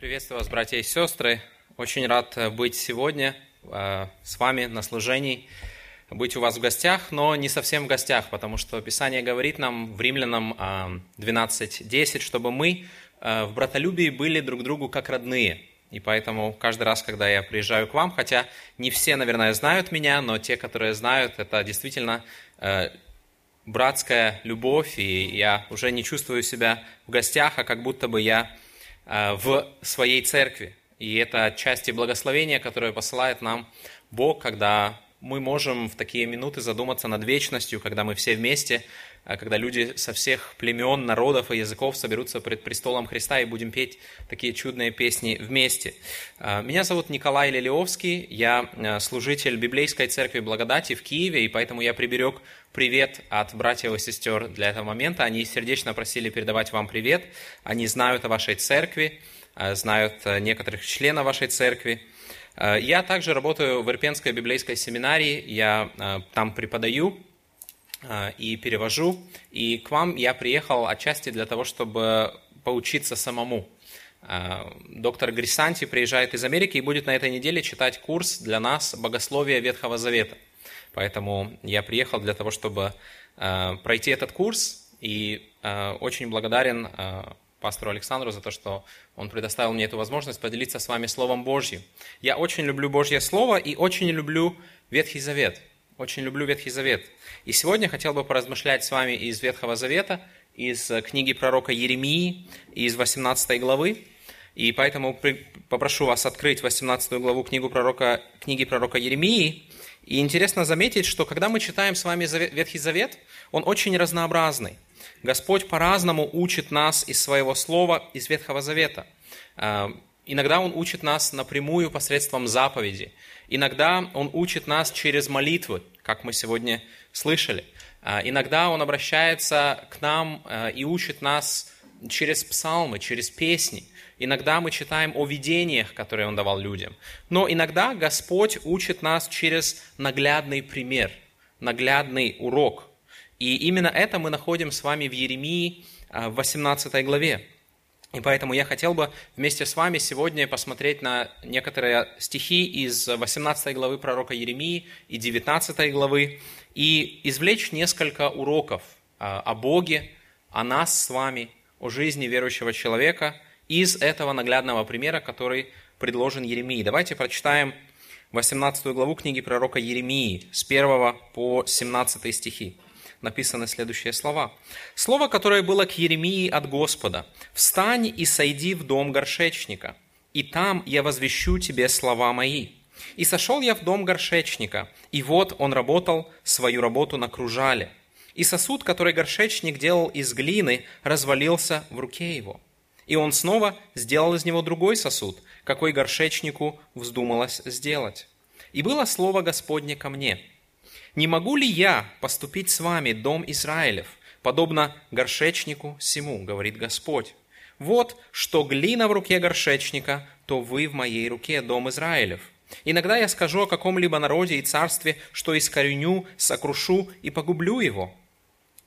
Приветствую вас, братья и сестры. Очень рад э, быть сегодня э, с вами на служении, быть у вас в гостях, но не совсем в гостях, потому что Писание говорит нам в Римлянам э, 12.10, чтобы мы э, в братолюбии были друг другу как родные. И поэтому каждый раз, когда я приезжаю к вам, хотя не все, наверное, знают меня, но те, которые знают, это действительно э, братская любовь, и я уже не чувствую себя в гостях, а как будто бы я Э, в своей церкви. И это отчасти благословение, которое посылает нам Бог, когда мы можем в такие минуты задуматься над вечностью, когда мы все вместе, когда люди со всех племен, народов и языков соберутся пред престолом Христа и будем петь такие чудные песни вместе. Э, меня зовут Николай Лилиовский, я служитель Библейской церкви Благодати в Киеве, и поэтому я приберег привет от братьев и сестер для этого момента. Они сердечно просили передавать вам привет. Они знают о вашей церкви, э, знают э, некоторых членов вашей церкви. Э, я также работаю в Ирпенской библейской семинарии, я там преподаю и перевожу. И к вам я приехал отчасти для того, чтобы поучиться самому. Доктор Грисанти приезжает из Америки и будет на этой неделе читать курс для нас «Богословие Ветхого Завета». Поэтому я приехал для того, чтобы э, пройти этот курс, и очень благодарен пастору Александру за то, что он предоставил мне эту возможность поделиться с вами Словом Божьим. Я очень люблю Божье Слово и очень люблю Ветхий Завет. Очень люблю Ветхий Завет. И сегодня хотел бы поразмышлять с вами из Ветхого Завета, из книги пророка Еремии, из 18 главы. И поэтому попрошу вас открыть 18 главу книгу пророка, книги пророка Еремии, и интересно заметить, что когда мы читаем с вами Ветхий Завет, он очень разнообразный. Господь по-разному учит нас из своего слова, из Ветхого Завета. А, иногда Он учит нас напрямую посредством заповеди. Иногда Он учит нас через молитвы, как мы сегодня слышали. А, иногда Он обращается к нам а, и учит нас через псалмы, через песни. Иногда мы читаем о видениях, которые Он давал людям. Но иногда Господь учит нас через наглядный пример, наглядный урок. И именно это мы находим с вами в Еремии а, в 18 главе. И поэтому я хотел бы вместе с вами сегодня посмотреть на некоторые стихи из 18 главы пророка Еремии и 19 главы и извлечь несколько уроков а, о Боге, о нас с вами, о жизни верующего человека – из этого наглядного примера, который предложен Еремии. Давайте прочитаем 18 главу книги пророка Еремии с 1 по 17 стихи. Написаны следующие слова. «Слово, которое было к Еремии от Господа. «Встань и сойди в дом горшечника, и там я возвещу тебе слова мои». И сошел я в дом горшечника, и вот он работал свою работу на кружале. И сосуд, который горшечник делал из глины, развалился в руке его. И он снова сделал из него другой сосуд, какой горшечнику вздумалось сделать. И было слово Господне ко мне. «Не могу ли я поступить с вами, дом Израилев, подобно горшечнику сему, говорит Господь? Вот что глина в руке горшечника, то вы в моей руке, дом Израилев. Иногда я скажу о каком-либо народе и царстве, что искореню, сокрушу и погублю его.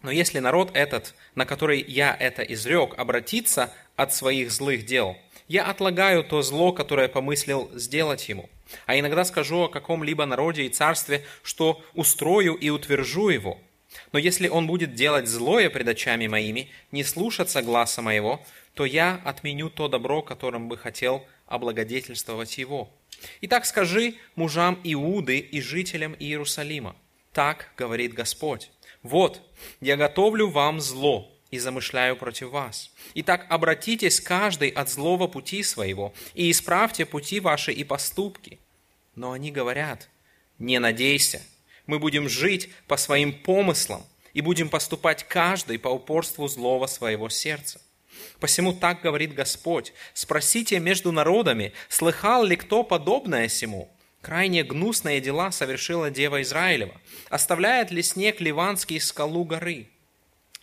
Но если народ этот, на который я это изрек, обратится от своих злых дел. Я отлагаю то зло, которое помыслил сделать ему. А иногда скажу о каком-либо народе и царстве, что устрою и утвержу его. Но если он будет делать злое пред очами моими, не слушаться гласа моего, то я отменю то добро, которым бы хотел облагодетельствовать его. Итак, скажи мужам Иуды и жителям Иерусалима. Так говорит Господь. Вот, я готовлю вам зло, и замышляю против вас. Итак, обратитесь каждый от злого пути своего, и исправьте пути ваши и поступки. Но они говорят, не надейся, мы будем жить по своим помыслам и будем поступать каждый по упорству злого своего сердца. Посему так говорит Господь, спросите между народами, слыхал ли кто подобное сему? Крайне гнусные дела совершила Дева Израилева. Оставляет ли снег ливанский скалу горы?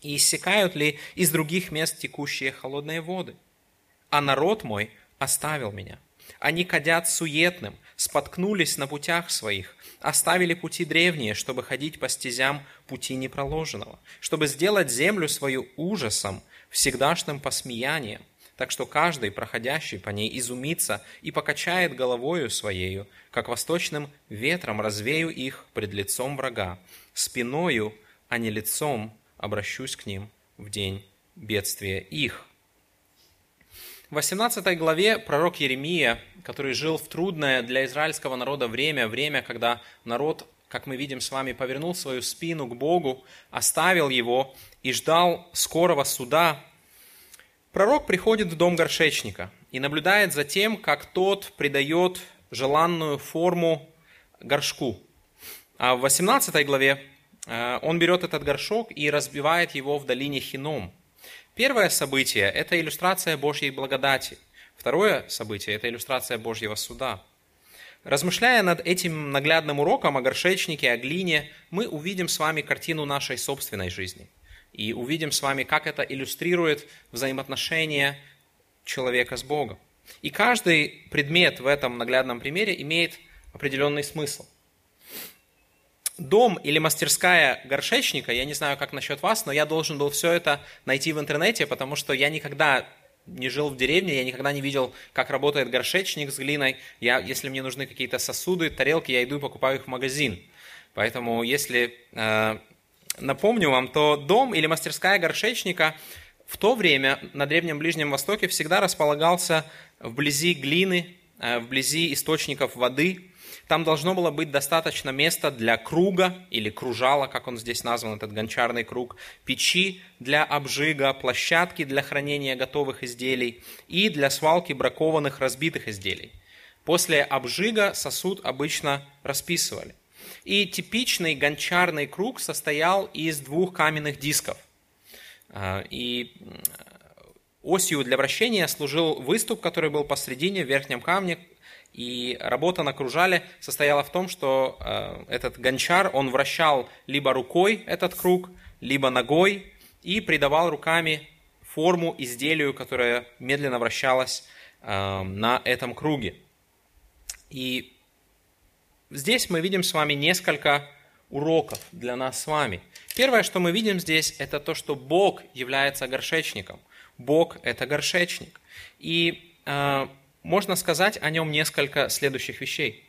и иссякают ли из других мест текущие холодные воды? А народ мой оставил меня. Они кадят суетным, споткнулись на путях своих, оставили пути древние, чтобы ходить по стезям пути непроложенного, чтобы сделать землю свою ужасом, всегдашним посмеянием. так что каждый, проходящий по ней, изумится и покачает головою своею, как восточным ветром развею их пред лицом врага, спиною, а не лицом обращусь к ним в день бедствия их». В 18 главе пророк Еремия, который жил в трудное для израильского народа время, время, когда народ, как мы видим с вами, повернул свою спину к Богу, оставил его и ждал скорого суда, Пророк приходит в дом горшечника и наблюдает за тем, как тот придает желанную форму горшку. А в 18 главе э, он берет этот горшок и разбивает его в долине Хином. Первое событие – это иллюстрация Божьей благодати. Второе событие – это иллюстрация Божьего суда. Размышляя над этим наглядным уроком о горшечнике, о глине, мы увидим с вами картину нашей собственной жизни – и увидим с вами, как это иллюстрирует взаимоотношения человека с Богом. И каждый предмет в этом наглядном примере имеет определенный смысл. Дом или мастерская горшечника, я не знаю, как насчет вас, но я должен был все это найти в интернете, потому что я никогда не жил в деревне, я никогда не видел, как работает горшечник с глиной. Я, если мне нужны какие-то сосуды, тарелки, я иду и покупаю их в магазин. Поэтому если э, напомню вам, то дом или мастерская горшечника в то время на Древнем Ближнем Востоке всегда располагался вблизи глины, э, вблизи источников воды. Там должно было быть достаточно места для круга или кружала, как он здесь назван, этот гончарный круг, печи для обжига, площадки для хранения готовых изделий и для свалки бракованных разбитых изделий. После обжига сосуд обычно расписывали. И типичный гончарный круг состоял из двух каменных дисков. А, и осью для вращения служил выступ, который был посредине, в верхнем камне, и работа на кружале состояла в том, что а, этот гончар, он вращал либо рукой этот круг, либо ногой, и придавал руками форму изделию, которое медленно вращалось а, на этом круге. И Здесь мы видим с вами несколько уроков для нас с вами. Первое, что мы видим здесь, это то, что Бог является горшечником. Бог – это горшечник. И э, можно сказать о нем несколько следующих вещей.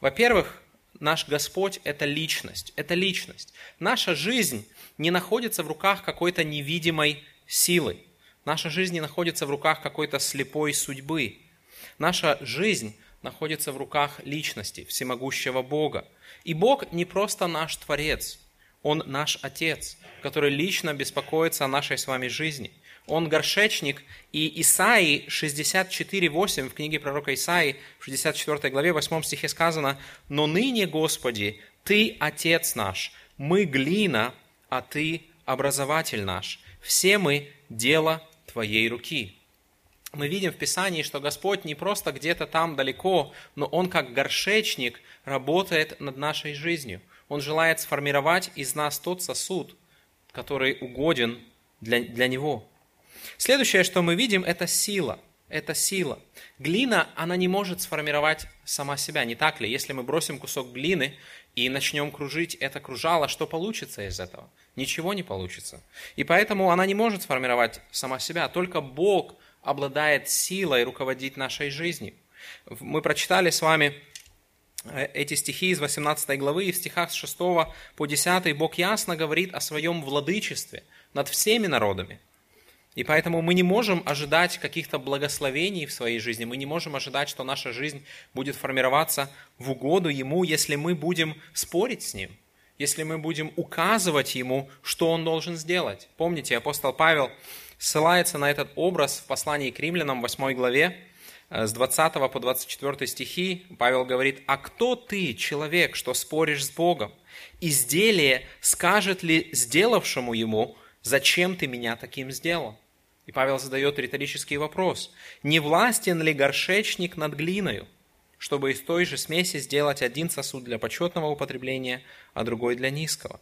Во-первых, наш Господь – это личность. Это личность. Наша жизнь не находится в руках какой-то невидимой силы. Наша жизнь не находится в руках какой-то слепой судьбы. Наша жизнь находится в руках личности, всемогущего Бога. И Бог не просто наш Творец, Он наш Отец, который лично беспокоится о нашей с вами жизни. Он горшечник, и Исаии 64.8 в книге пророка Исаии в 64 главе 8 стихе сказано «Но ныне, Господи, Ты Отец наш, мы глина, а Ты образователь наш, все мы дело Твоей руки» мы видим в Писании, что Господь не просто где-то там далеко, но Он как горшечник работает над нашей жизнью. Он желает сформировать из нас тот сосуд, который угоден для, для Него. Следующее, что мы видим, это сила. Это сила. Глина, она не может сформировать сама себя, не так ли? Если мы бросим кусок глины и начнем кружить это кружало, что получится из этого? Ничего не получится. И поэтому она не может сформировать сама себя. Только Бог – обладает силой руководить нашей жизнью. Мы прочитали с вами э, эти стихи из 18 главы, и в стихах с 6 по 10 Бог ясно говорит о своем владычестве над всеми народами. И поэтому мы не можем ожидать каких-то благословений в своей жизни, мы не можем ожидать, что наша жизнь будет формироваться в угоду Ему, если мы будем спорить с Ним, если мы будем указывать Ему, что Он должен сделать. Помните, апостол Павел ссылается на этот образ в послании к римлянам 8 главе, э, с 20 по 24 стихи Павел говорит, «А кто ты, человек, что споришь с Богом? Изделие скажет ли сделавшему ему, зачем ты меня таким сделал?» И Павел задает риторический вопрос, «Не властен ли горшечник над глиною, чтобы из той же смеси сделать один сосуд для почетного употребления, а другой для низкого?»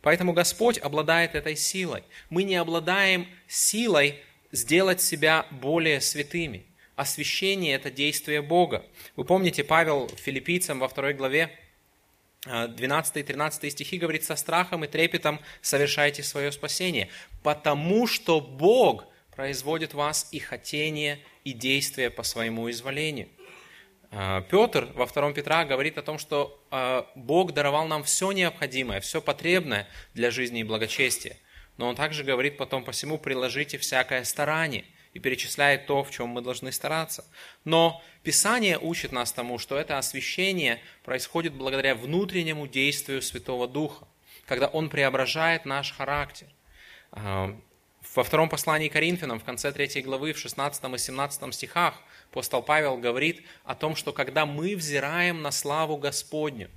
Поэтому Господь обладает этой силой. Мы не обладаем силой сделать себя более святыми. Освящение – это действие Бога. Вы помните, Павел филиппийцам во второй главе 12 и 13 стихи говорит, «Со страхом и трепетом совершайте свое спасение, потому что Бог производит вас и хотение, и действие по своему изволению. А, Петр во втором Петра говорит о том, что а, Бог даровал нам все необходимое, все потребное для жизни и благочестия. Но он также говорит потом, посему приложите всякое старание и перечисляет то, в чем мы должны стараться. Но Писание учит нас тому, что это освящение происходит благодаря внутреннему действию Святого Духа, когда Он преображает наш характер. Во втором послании Коринфянам, в конце третьей главы, в 16 и 17 стихах, апостол Павел говорит о том, что когда мы взираем на славу Господню,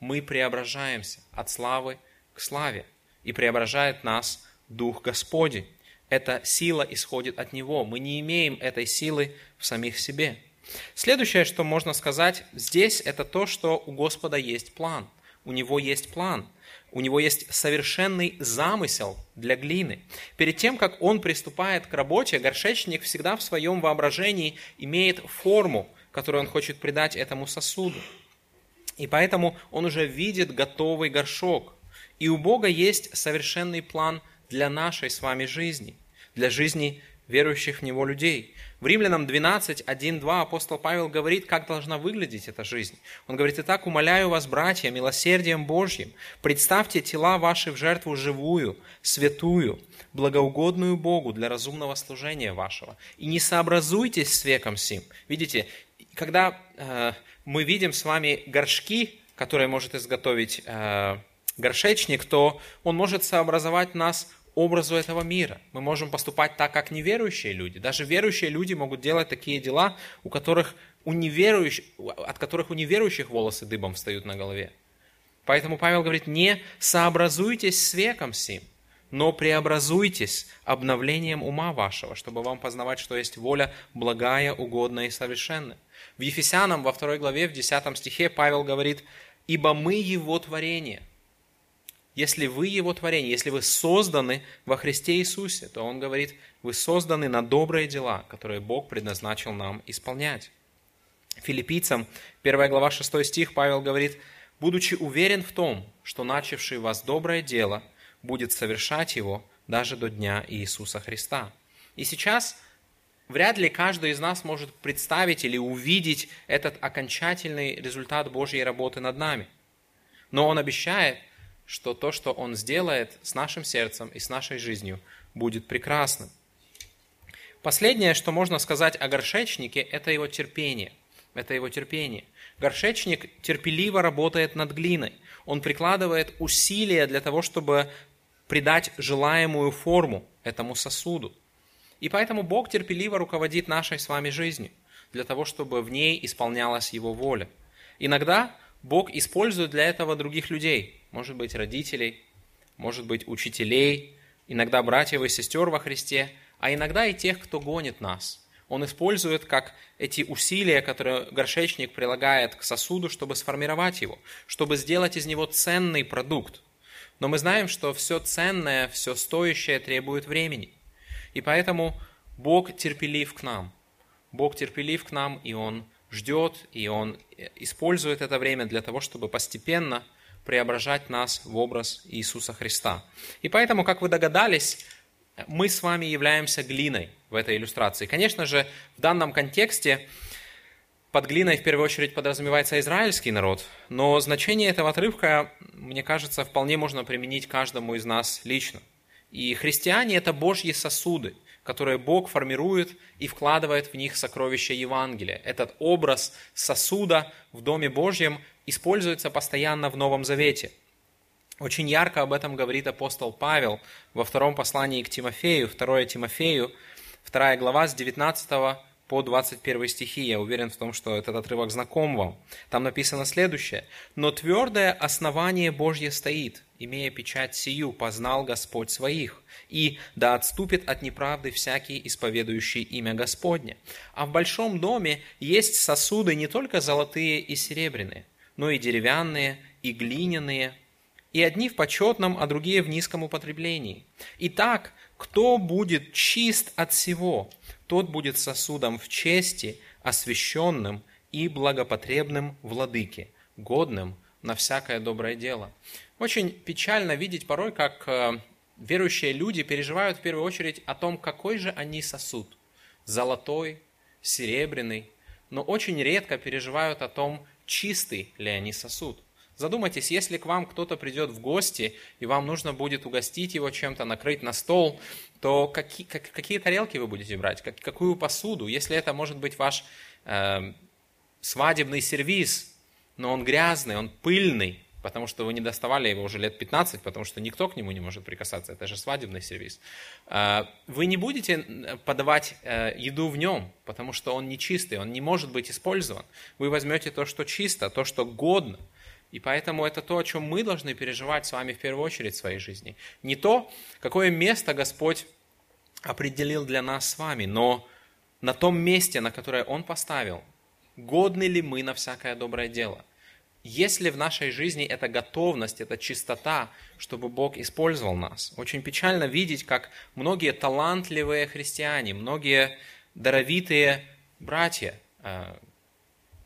мы преображаемся от славы к славе, и преображает нас Дух Господень. Эта сила исходит от Него. Мы не имеем этой силы в самих себе. Следующее, что можно сказать здесь, это то, что у Господа есть план. У Него есть план – у него есть совершенный замысел для глины. Перед тем, как он приступает к работе, горшечник всегда в своем воображении имеет форму, которую он хочет придать этому сосуду. И поэтому он уже видит готовый горшок. И у Бога есть совершенный план для нашей с вами жизни, для жизни верующих в Него людей. В Римлянам 12, 1, 2 апостол Павел говорит, как должна выглядеть эта жизнь. Он говорит, «Итак, умоляю вас, братья, милосердием Божьим, представьте тела ваши в жертву живую, святую, благоугодную Богу для разумного служения вашего, и не сообразуйтесь с веком сим». Видите, когда э, мы видим с вами горшки, которые может изготовить э, горшечник, то он может сообразовать нас образу этого мира. Мы можем поступать так, как неверующие люди. Даже верующие люди могут делать такие дела, у которых у неверующих, от которых у неверующих волосы дыбом встают на голове. Поэтому Павел говорит, не сообразуйтесь с веком сим, но преобразуйтесь обновлением ума вашего, чтобы вам познавать, что есть воля благая, угодная и совершенная. В Ефесянам во второй главе, в 10 стихе Павел говорит, «Ибо мы Его творение, если вы Его творение, если вы созданы во Христе Иисусе, то Он говорит, вы созданы на добрые дела, которые Бог предназначил нам исполнять. Филиппийцам, 1 глава 6 стих, Павел говорит, «Будучи уверен в том, что начавший вас доброе дело будет совершать его даже до дня Иисуса Христа». И сейчас вряд ли каждый из нас может представить или увидеть этот окончательный результат Божьей работы над нами. Но Он обещает – что то, что Он сделает с нашим сердцем и с нашей жизнью, будет прекрасным. Последнее, что можно сказать о горшечнике, это его терпение. Это его терпение. Горшечник терпеливо работает над глиной. Он прикладывает усилия для того, чтобы придать желаемую форму этому сосуду. И поэтому Бог терпеливо руководит нашей с вами жизнью, для того, чтобы в ней исполнялась Его воля. Иногда Бог использует для этого других людей, может быть, родителей, может быть, учителей, иногда братьев и сестер во Христе, а иногда и тех, кто гонит нас. Он использует как эти усилия, которые горшечник прилагает к сосуду, чтобы сформировать его, чтобы сделать из него ценный продукт. Но мы знаем, что все ценное, все стоящее требует времени. И поэтому Бог терпелив к нам. Бог терпелив к нам, и Он ждет, и Он использует это время для того, чтобы постепенно преображать нас в образ Иисуса Христа. И поэтому, как вы догадались, мы с вами являемся глиной в этой иллюстрации. Конечно же, в данном контексте под глиной в первую очередь подразумевается израильский народ, но значение этого отрывка, мне кажется, вполне можно применить каждому из нас лично. И христиане – это Божьи сосуды, которые Бог формирует и вкладывает в них сокровища Евангелия. Этот образ сосуда в Доме Божьем используется постоянно в Новом Завете. Очень ярко об этом говорит апостол Павел во втором послании к Тимофею, 2 Тимофею, 2 глава с 19 по 21 стихи. Я уверен в том, что этот отрывок знаком вам. Там написано следующее. «Но твердое основание Божье стоит, имея печать сию, познал Господь своих, и да отступит от неправды всякий, исповедующий имя Господне. А в большом доме есть сосуды не только золотые и серебряные, но и деревянные, и глиняные, и одни в почетном, а другие в низком употреблении. Итак, кто будет чист от всего, тот будет сосудом в чести, освященным и благопотребным владыке, годным на всякое доброе дело. Очень печально видеть порой, как э, верующие люди переживают в первую очередь о том, какой же они сосуд. Золотой, серебряный, но очень редко переживают о том, чистый ли они сосуд. Задумайтесь, если к вам кто-то придет в гости, и вам нужно будет угостить его чем-то, накрыть на стол, то какие, как, какие тарелки вы будете брать, как, какую посуду? Если это может быть ваш э, свадебный сервиз, но он грязный, он пыльный, потому что вы не доставали его уже лет 15, потому что никто к нему не может прикасаться, это же свадебный сервис. Э, вы не будете подавать э, еду в нем, потому что он нечистый, он не может быть использован. Вы возьмете то, что чисто, то, что годно – и поэтому это то, о чем мы должны переживать с вами в первую очередь в своей жизни. Не то, какое место Господь определил для нас с вами, но на том месте, на которое Он поставил, годны ли мы на всякое доброе дело. Есть ли в нашей жизни эта готовность, эта чистота, чтобы Бог использовал нас? Очень печально видеть, как многие талантливые христиане, многие даровитые братья, э,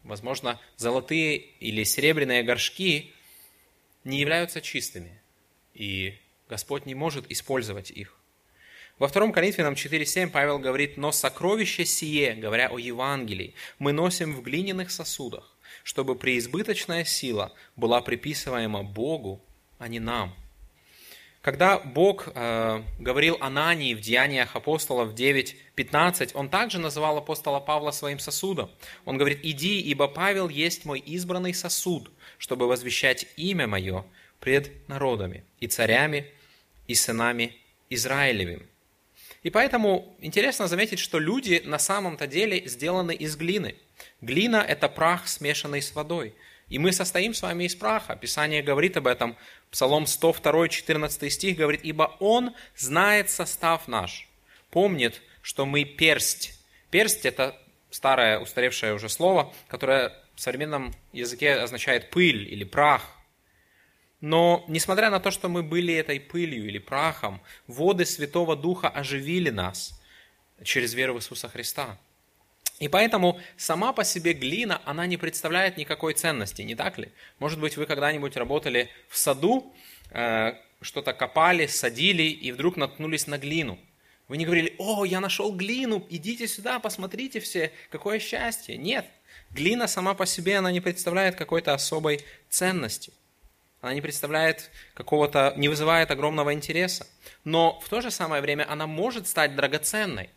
возможно, золотые или серебряные горшки не являются чистыми, и Господь не может использовать их. Во 2 Коринфянам 4.7 Павел говорит, «Но сокровище сие, говоря о Евангелии, мы носим в глиняных сосудах, чтобы преизбыточная сила была приписываема Богу, а не нам». Когда Бог э, говорил о Нании в Деяниях апостолов 9.15, Он также называл апостола Павла своим сосудом. Он говорит, «Иди, ибо Павел есть мой избранный сосуд, чтобы возвещать имя мое пред народами и царями и сынами Израилевым». И поэтому интересно заметить, что люди на самом-то деле сделаны из глины. Глина – это прах, смешанный с водой – и мы состоим с вами из праха. Писание говорит об этом. Псалом 102, 14 стих говорит, «Ибо Он знает состав наш, помнит, что мы персть». Персть – это старое, устаревшее уже слово, которое в современном языке означает пыль или прах. Но, несмотря на то, что мы были этой пылью или прахом, воды Святого Духа оживили нас через веру в Иисуса Христа. И поэтому сама по себе глина, она не представляет никакой ценности, не так ли? Может быть, вы когда-нибудь работали в саду, э, что-то копали, садили и вдруг наткнулись на глину. Вы не говорили, о, я нашел глину, идите сюда, посмотрите все, какое счастье. Нет, глина сама по себе, она не представляет какой-то особой ценности. Она не представляет какого-то, не вызывает огромного интереса. Но в то же самое время она может стать драгоценной.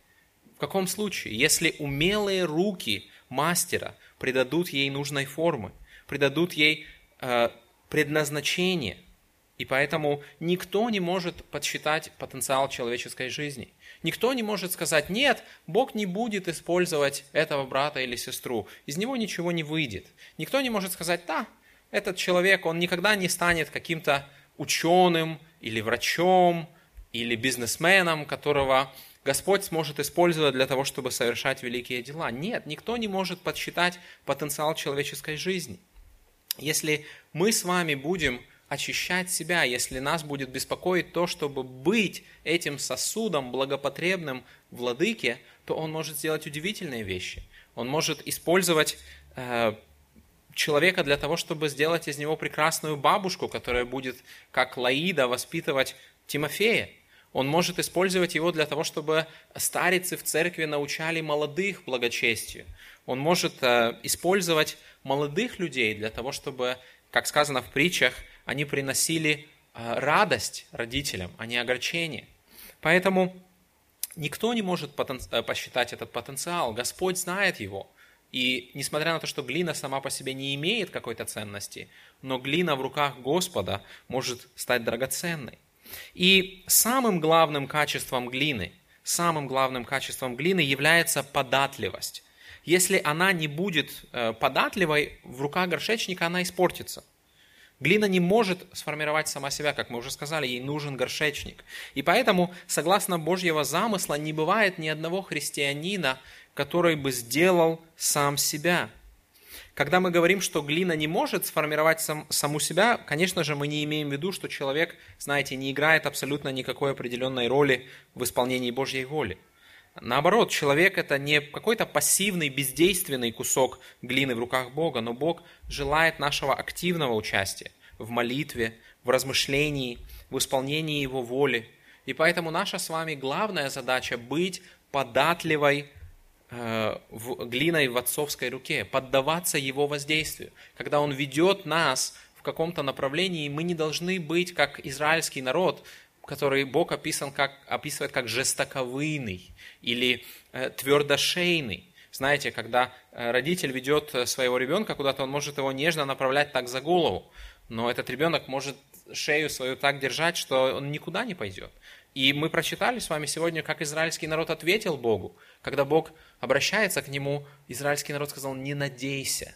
В каком случае? Если умелые руки мастера придадут ей нужной формы, придадут ей э, предназначение. И поэтому никто не может подсчитать потенциал человеческой жизни. Никто не может сказать, нет, Бог не будет использовать этого брата или сестру, из него ничего не выйдет. Никто не может сказать, да, этот человек, он никогда не станет каким-то ученым или врачом или бизнесменом, которого Господь сможет использовать для того, чтобы совершать великие дела. Нет, никто не может подсчитать потенциал человеческой жизни. Если мы с вами будем очищать себя, если нас будет беспокоить то, чтобы быть этим сосудом благопотребным владыке, то он может сделать удивительные вещи. Он может использовать э, человека для того, чтобы сделать из него прекрасную бабушку, которая будет, как Лаида, воспитывать Тимофея. Он может использовать его для того, чтобы старицы в церкви научали молодых благочестию. Он может э, использовать молодых людей для того, чтобы, как сказано в притчах, они приносили э, радость родителям, а не огорчение. Поэтому никто не может э, посчитать этот потенциал. Господь знает его. И несмотря на то, что глина сама по себе не имеет какой-то ценности, но глина в руках Господа может стать драгоценной. И самым главным качеством глины, самым главным качеством глины является податливость. Если она не будет э, податливой, в руках горшечника она испортится. Глина не может сформировать сама себя, как мы уже сказали, ей нужен горшечник. И поэтому, согласно Божьего замысла, не бывает ни одного христианина, который бы сделал сам себя – когда мы говорим, что глина не может сформировать сам, саму себя, конечно же, мы не имеем в виду, что человек, знаете, не играет абсолютно никакой определенной роли в исполнении Божьей воли. Наоборот, человек это не какой-то пассивный, бездейственный кусок глины в руках Бога, но Бог желает нашего активного участия в молитве, в размышлении, в исполнении Его воли. И поэтому наша с вами главная задача быть податливой в, глиной в отцовской руке, поддаваться его воздействию. Когда он ведет нас в каком-то направлении, мы не должны быть как израильский народ, который Бог описан как, описывает как жестоковыйный или э, твердошейный. Знаете, когда э, родитель ведет э, своего ребенка куда-то, он может его нежно направлять так за голову, но этот ребенок может шею свою так держать, что он никуда не пойдет. И мы прочитали с вами сегодня, как израильский народ ответил Богу. Когда Бог обращается к нему, израильский народ сказал, не надейся.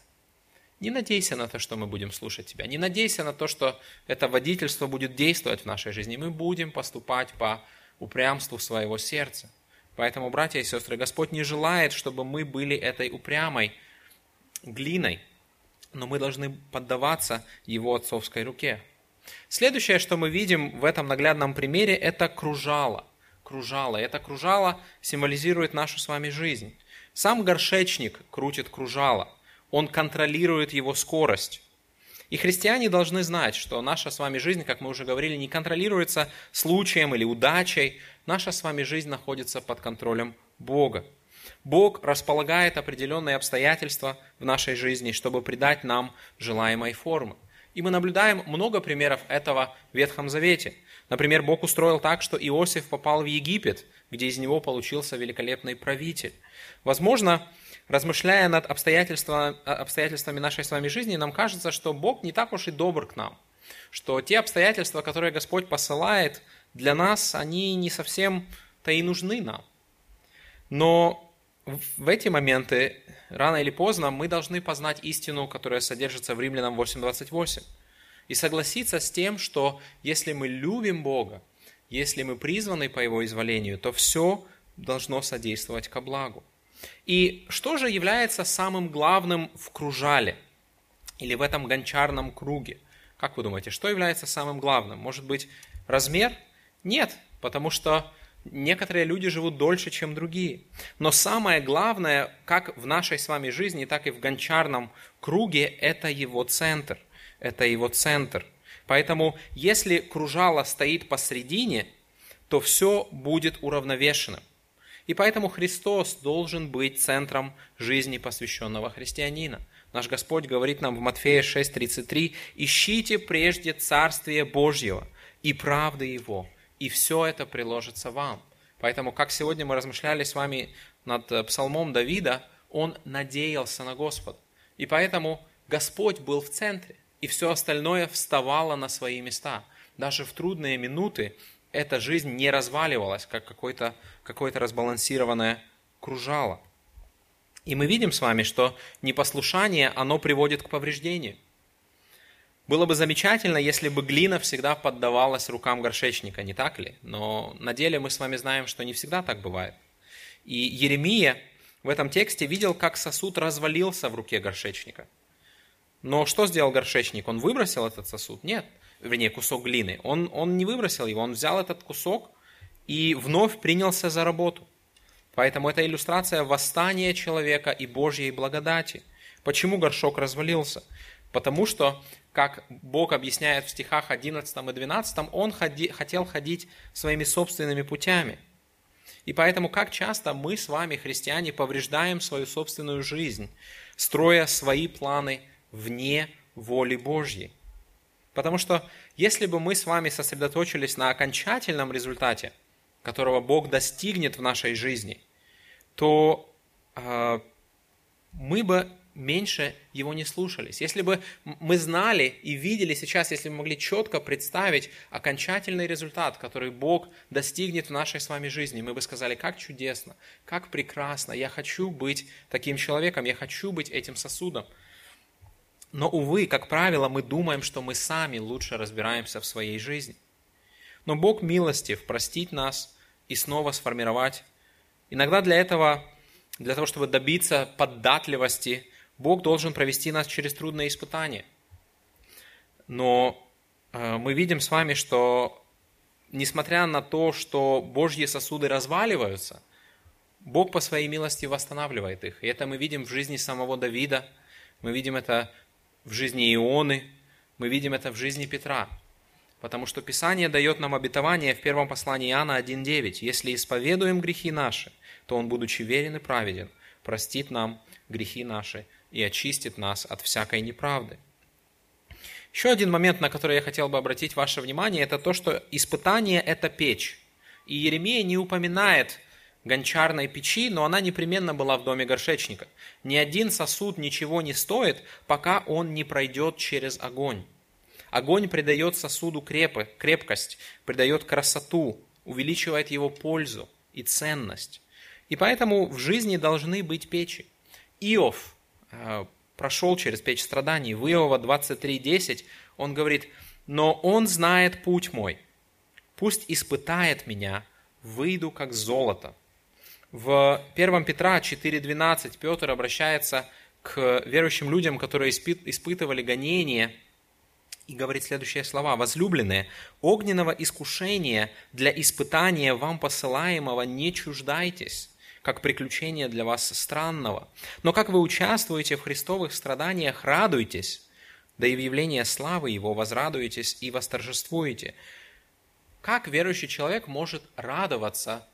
Не надейся на то, что мы будем слушать тебя. Не надейся на то, что это водительство будет действовать в нашей жизни. Мы будем поступать по упрямству своего сердца. Поэтому, братья и сестры, Господь не желает, чтобы мы были этой упрямой глиной, но мы должны поддаваться Его отцовской руке. Следующее, что мы видим в этом наглядном примере, это кружало. Кружало. Это кружало символизирует нашу с вами жизнь. Сам горшечник крутит кружало. Он контролирует его скорость. И христиане должны знать, что наша с вами жизнь, как мы уже говорили, не контролируется случаем или удачей. Наша с вами жизнь находится под контролем Бога. Бог располагает определенные обстоятельства в нашей жизни, чтобы придать нам желаемой формы. И мы наблюдаем много примеров этого в Ветхом Завете. Например, Бог устроил так, что Иосиф попал в Египет, где из него получился великолепный правитель. Возможно, размышляя над обстоятельствами, обстоятельствами нашей с вами жизни, нам кажется, что Бог не так уж и добр к нам, что те обстоятельства, которые Господь посылает для нас, они не совсем-то и нужны нам. Но в эти моменты, рано или поздно, мы должны познать истину, которая содержится в Римлянам 8.28, и согласиться с тем, что если мы любим Бога, если мы призваны по Его изволению, то все должно содействовать ко благу. И что же является самым главным в кружале или в этом гончарном круге? Как вы думаете, что является самым главным? Может быть, размер? Нет, потому что Некоторые люди живут дольше, чем другие. Но самое главное, как в нашей с вами жизни, так и в гончарном круге, это его центр. Это его центр. Поэтому, если кружало стоит посредине, то все будет уравновешенным. И поэтому Христос должен быть центром жизни посвященного христианина. Наш Господь говорит нам в Матфея 6:33, «Ищите прежде Царствие Божьего и правды Его, и все это приложится вам. Поэтому, как сегодня мы размышляли с вами над э, псалмом Давида, он надеялся на Господа. И поэтому Господь был в центре, и все остальное вставало на свои места. Даже в трудные минуты эта жизнь не разваливалась, как какое-то какое разбалансированное кружало. И мы видим с вами, что непослушание, оно приводит к повреждению. Было бы замечательно, если бы глина всегда поддавалась рукам горшечника, не так ли? Но на деле мы с вами знаем, что не всегда так бывает. И Еремия в этом тексте видел, как сосуд развалился в руке горшечника. Но что сделал горшечник? Он выбросил этот сосуд? Нет. Вернее, кусок глины. Он, он не выбросил его, он взял этот кусок и вновь принялся за работу. Поэтому это иллюстрация восстания человека и Божьей благодати. Почему горшок развалился? Потому что как Бог объясняет в стихах 11 и 12, Он ходи, хотел ходить своими собственными путями. И поэтому как часто мы с вами, христиане, повреждаем свою собственную жизнь, строя свои планы вне воли Божьей. Потому что если бы мы с вами сосредоточились на окончательном результате, которого Бог достигнет в нашей жизни, то э, мы бы меньше его не слушались. Если бы мы знали и видели сейчас, если бы могли четко представить окончательный результат, который Бог достигнет в нашей с вами жизни, мы бы сказали, как чудесно, как прекрасно, я хочу быть таким человеком, я хочу быть этим сосудом. Но, увы, как правило, мы думаем, что мы сами лучше разбираемся в своей жизни. Но Бог милостив простить нас и снова сформировать. Иногда для этого, для того, чтобы добиться податливости Бог должен провести нас через трудные испытания. Но э, мы видим с вами, что несмотря на то, что Божьи сосуды разваливаются, Бог по своей милости восстанавливает их. И это мы видим в жизни самого Давида, мы видим это в жизни Ионы, мы видим это в жизни Петра. потому что Писание дает нам обетование в первом послании Иоанна 1.9. «Если исповедуем грехи наши, то Он, будучи верен и праведен, простит нам грехи наши и очистит нас от всякой неправды». Еще один момент, на который я хотел бы обратить ваше внимание, это то, что испытание – это печь. И Еремия не упоминает гончарной печи, но она непременно была в доме горшечника. Ни один сосуд ничего не стоит, пока он не пройдет через огонь. Огонь придает сосуду крепы, крепкость, придает красоту, увеличивает его пользу и ценность. И поэтому в жизни должны быть печи. Иов прошел через печь страданий. В Иова 23.10 он говорит, «Но он знает путь мой, пусть испытает меня, выйду как золото». В 1 Петра 4.12 Петр обращается к верующим людям, которые испытывали гонения – и говорит следующие слова. «Возлюбленные, огненного искушения для испытания вам посылаемого не чуждайтесь, как приключение для вас странного. Но как вы участвуете в христовых страданиях, радуйтесь, да и в явлении славы Его возрадуетесь и восторжествуете». Как верующий человек может радоваться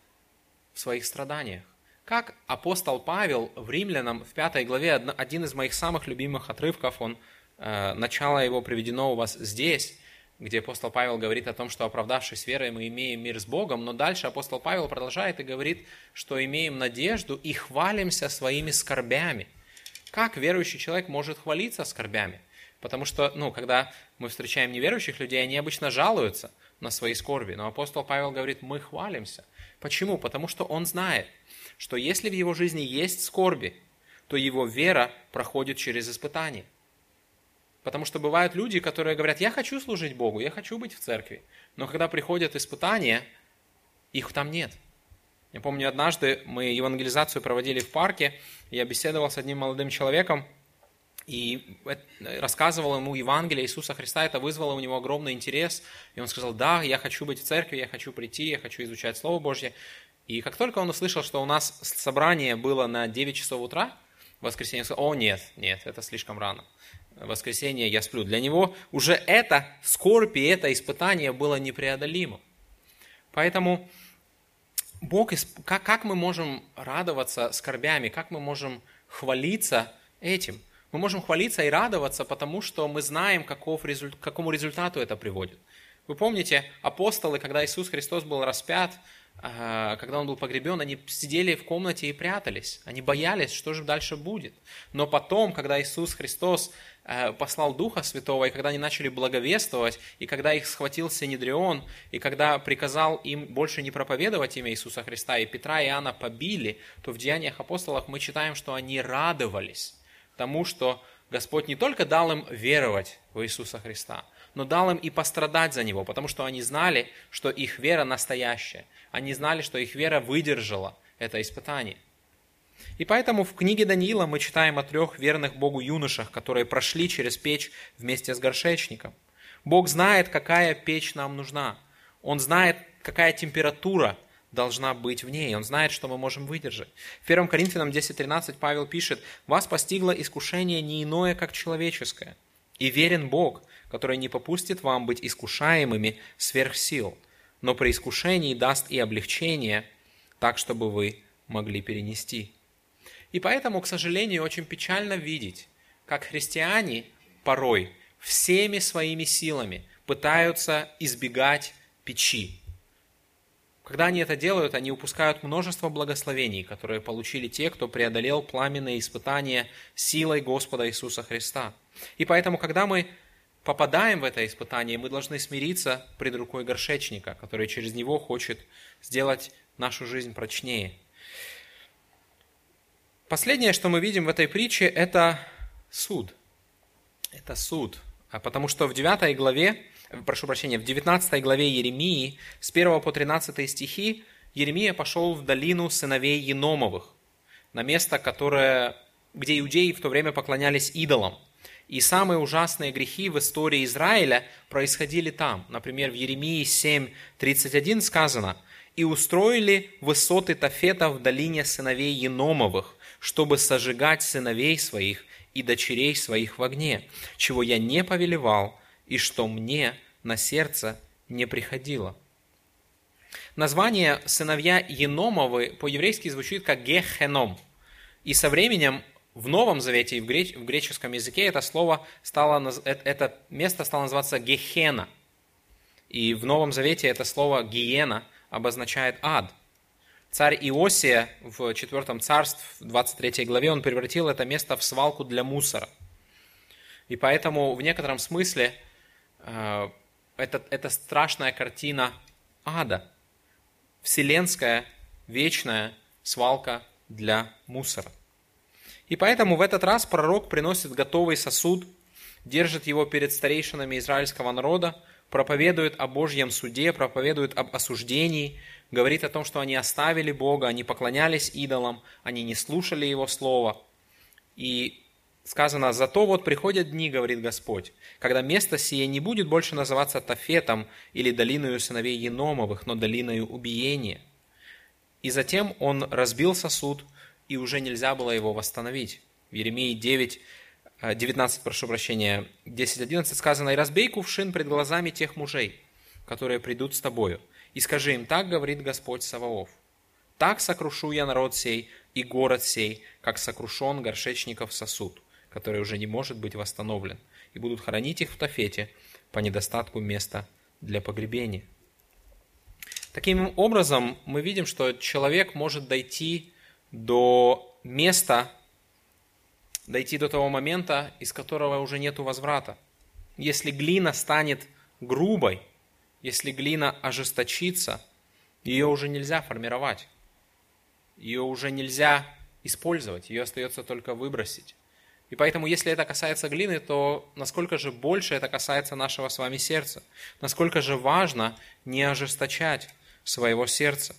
в своих страданиях? Как апостол Павел в Римлянам в пятой главе, один из моих самых любимых отрывков, он Э, начало его приведено у вас здесь, где апостол Павел говорит о том, что оправдавшись верой мы имеем мир с Богом, но дальше апостол Павел продолжает и говорит, что имеем надежду и хвалимся своими скорбями. Как верующий человек может хвалиться скорбями? Потому что, ну, когда мы встречаем неверующих людей, они обычно жалуются на свои скорби. Но апостол Павел говорит, мы хвалимся. Почему? Потому что он знает, что если в его жизни есть скорби, то его вера проходит через испытания. Потому что бывают люди, которые говорят, я хочу служить Богу, я хочу быть в церкви. Но когда приходят испытания, их там нет. Я помню, однажды мы евангелизацию проводили в парке, я беседовал с одним молодым человеком, и рассказывал ему Евангелие Иисуса Христа, это вызвало у него огромный интерес, и он сказал, да, я хочу быть в церкви, я хочу прийти, я хочу изучать Слово Божье. И как только он услышал, что у нас собрание было на 9 часов утра, в воскресенье, он сказал, о, нет, нет, это слишком рано воскресенье я сплю. Для него уже это скорбь и это испытание было непреодолимо. Поэтому Бог, как, мы можем радоваться скорбями, как мы можем хвалиться этим? Мы можем хвалиться и радоваться, потому что мы знаем, каков результ, к какому результату это приводит. Вы помните, апостолы, когда Иисус Христос был распят, а, когда он был погребен, они сидели в комнате и прятались. Они боялись, что же дальше будет. Но потом, когда Иисус Христос послал Духа Святого, и когда они начали благовествовать, и когда их схватил Синедрион, и когда приказал им больше не проповедовать имя Иисуса Христа, и Петра и Иоанна побили, то в Деяниях апостолов мы читаем, что они радовались тому, что Господь не только дал им веровать в Иисуса Христа, но дал им и пострадать за Него, потому что они знали, что их вера настоящая. Они знали, что их вера выдержала это испытание. И поэтому в книге Даниила мы читаем о трех верных Богу юношах, которые прошли через печь вместе с горшечником. Бог знает, какая печь нам нужна. Он знает, какая температура должна быть в ней. Он знает, что мы можем выдержать. В 1 Коринфянам 10.13 Павел пишет, «Вас постигло искушение не иное, как человеческое. И верен Бог, который не попустит вам быть искушаемыми сверх сил, но при искушении даст и облегчение, так, чтобы вы могли перенести». И поэтому, к сожалению, очень печально видеть, как христиане порой всеми своими силами пытаются избегать печи. Когда они это делают, они упускают множество благословений, которые получили те, кто преодолел пламенные испытания силой Господа Иисуса Христа. И поэтому, когда мы попадаем в это испытание, мы должны смириться пред рукой горшечника, который через него хочет сделать нашу жизнь прочнее – Последнее, что мы видим в этой притче, это суд. Это суд. А потому что в 9 главе, прошу прощения, в 19 главе Еремии, с 1 по 13 стихи, Еремия пошел в долину сыновей Еномовых, на место, которое, где иудеи в то время поклонялись идолам. И самые ужасные грехи в истории Израиля происходили там. Например, в Еремии 7.31 сказано, «И устроили высоты Тафета в долине сыновей Еномовых, чтобы сожигать сыновей своих и дочерей своих в огне, чего я не повелевал, и что мне на сердце не приходило. Название «сыновья Еномовы» по-еврейски звучит как «гехеном». И со временем в Новом Завете и в, греч, в греческом языке это слово стало, э, это место стало называться Гехена. И в Новом Завете это слово Гиена обозначает ад. Царь Иосия в 4 царстве, в 23 главе, он превратил это место в свалку для мусора. И поэтому в некотором смысле э, это, это страшная картина ада. Вселенская, вечная свалка для мусора. И поэтому в этот раз пророк приносит готовый сосуд, держит его перед старейшинами израильского народа, проповедует о Божьем суде, проповедует об осуждении, говорит о том, что они оставили Бога, они поклонялись идолам, они не слушали Его Слова. И сказано, «Зато вот приходят дни, — говорит Господь, — когда место сие не будет больше называться Тафетом или долиною сыновей Еномовых, но долиною убиения». И затем он разбил сосуд, и уже нельзя было его восстановить. В Еремии 9, 19, э, прошу прощения, 10.11 сказано, «И разбей кувшин пред глазами тех мужей, которые придут с тобою, и скажи им, так говорит Господь Саваоф, так сокрушу я народ сей и город сей, как сокрушен горшечников сосуд, который уже не может быть восстановлен, и будут хоронить их в Тафете по недостатку места для погребения». Таким образом, мы видим, что человек может дойти до места, дойти до того момента, из которого уже нет возврата. Если глина станет грубой, если глина ожесточится, ее уже нельзя формировать, ее уже нельзя использовать, ее остается только выбросить. И поэтому, если это касается глины, то насколько же больше это касается нашего с вами сердца? Насколько же важно не ожесточать своего сердца?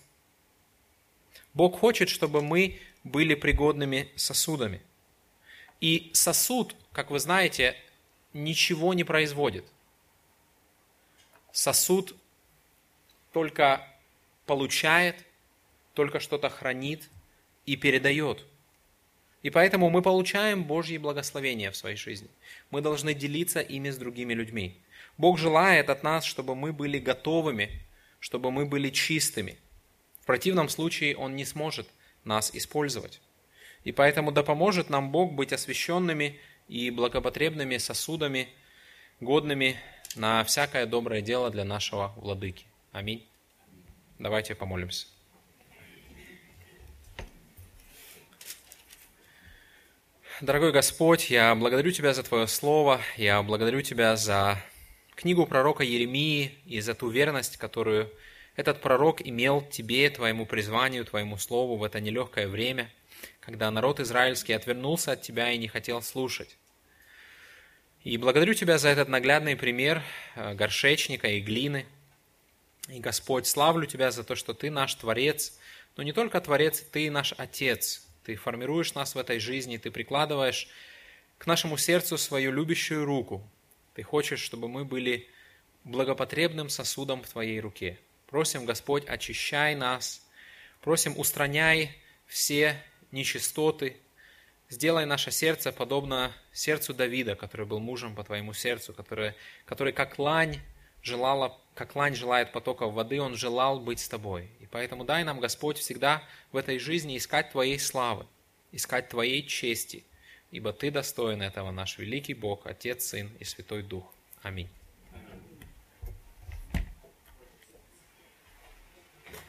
Бог хочет, чтобы мы были пригодными сосудами. И сосуд, как вы знаете, ничего не производит. Сосуд только получает, только что-то хранит и передает. И поэтому мы получаем Божьи благословения в своей жизни. Мы должны делиться ими с другими людьми. Бог желает от нас, чтобы мы были готовыми, чтобы мы были чистыми – противном случае Он не сможет нас использовать. И поэтому да поможет нам Бог быть освященными и благопотребными сосудами, годными на всякое доброе дело для нашего владыки. Аминь. Давайте помолимся. Дорогой Господь, я благодарю Тебя за Твое Слово, я благодарю Тебя за книгу пророка Еремии и за ту верность, которую этот пророк имел тебе, твоему призванию, твоему слову в это нелегкое время, когда народ израильский отвернулся от тебя и не хотел слушать. И благодарю Тебя за этот наглядный пример э, горшечника и глины. И, Господь, славлю Тебя за то, что Ты наш Творец, но не только Творец, Ты наш Отец. Ты формируешь нас в этой жизни, Ты прикладываешь к нашему сердцу свою любящую руку. Ты хочешь, чтобы мы были благопотребным сосудом в Твоей руке. Просим, Господь, очищай нас. Просим, устраняй все нечистоты. Сделай наше сердце подобно сердцу Давида, который был мужем по твоему сердцу, который, который как лань желала, как лань желает потоков воды, он желал быть с тобой. И поэтому дай нам, Господь, всегда в этой жизни искать Твоей славы, искать Твоей чести, ибо Ты достоин этого, наш великий Бог, Отец, Сын и Святой Дух. Аминь.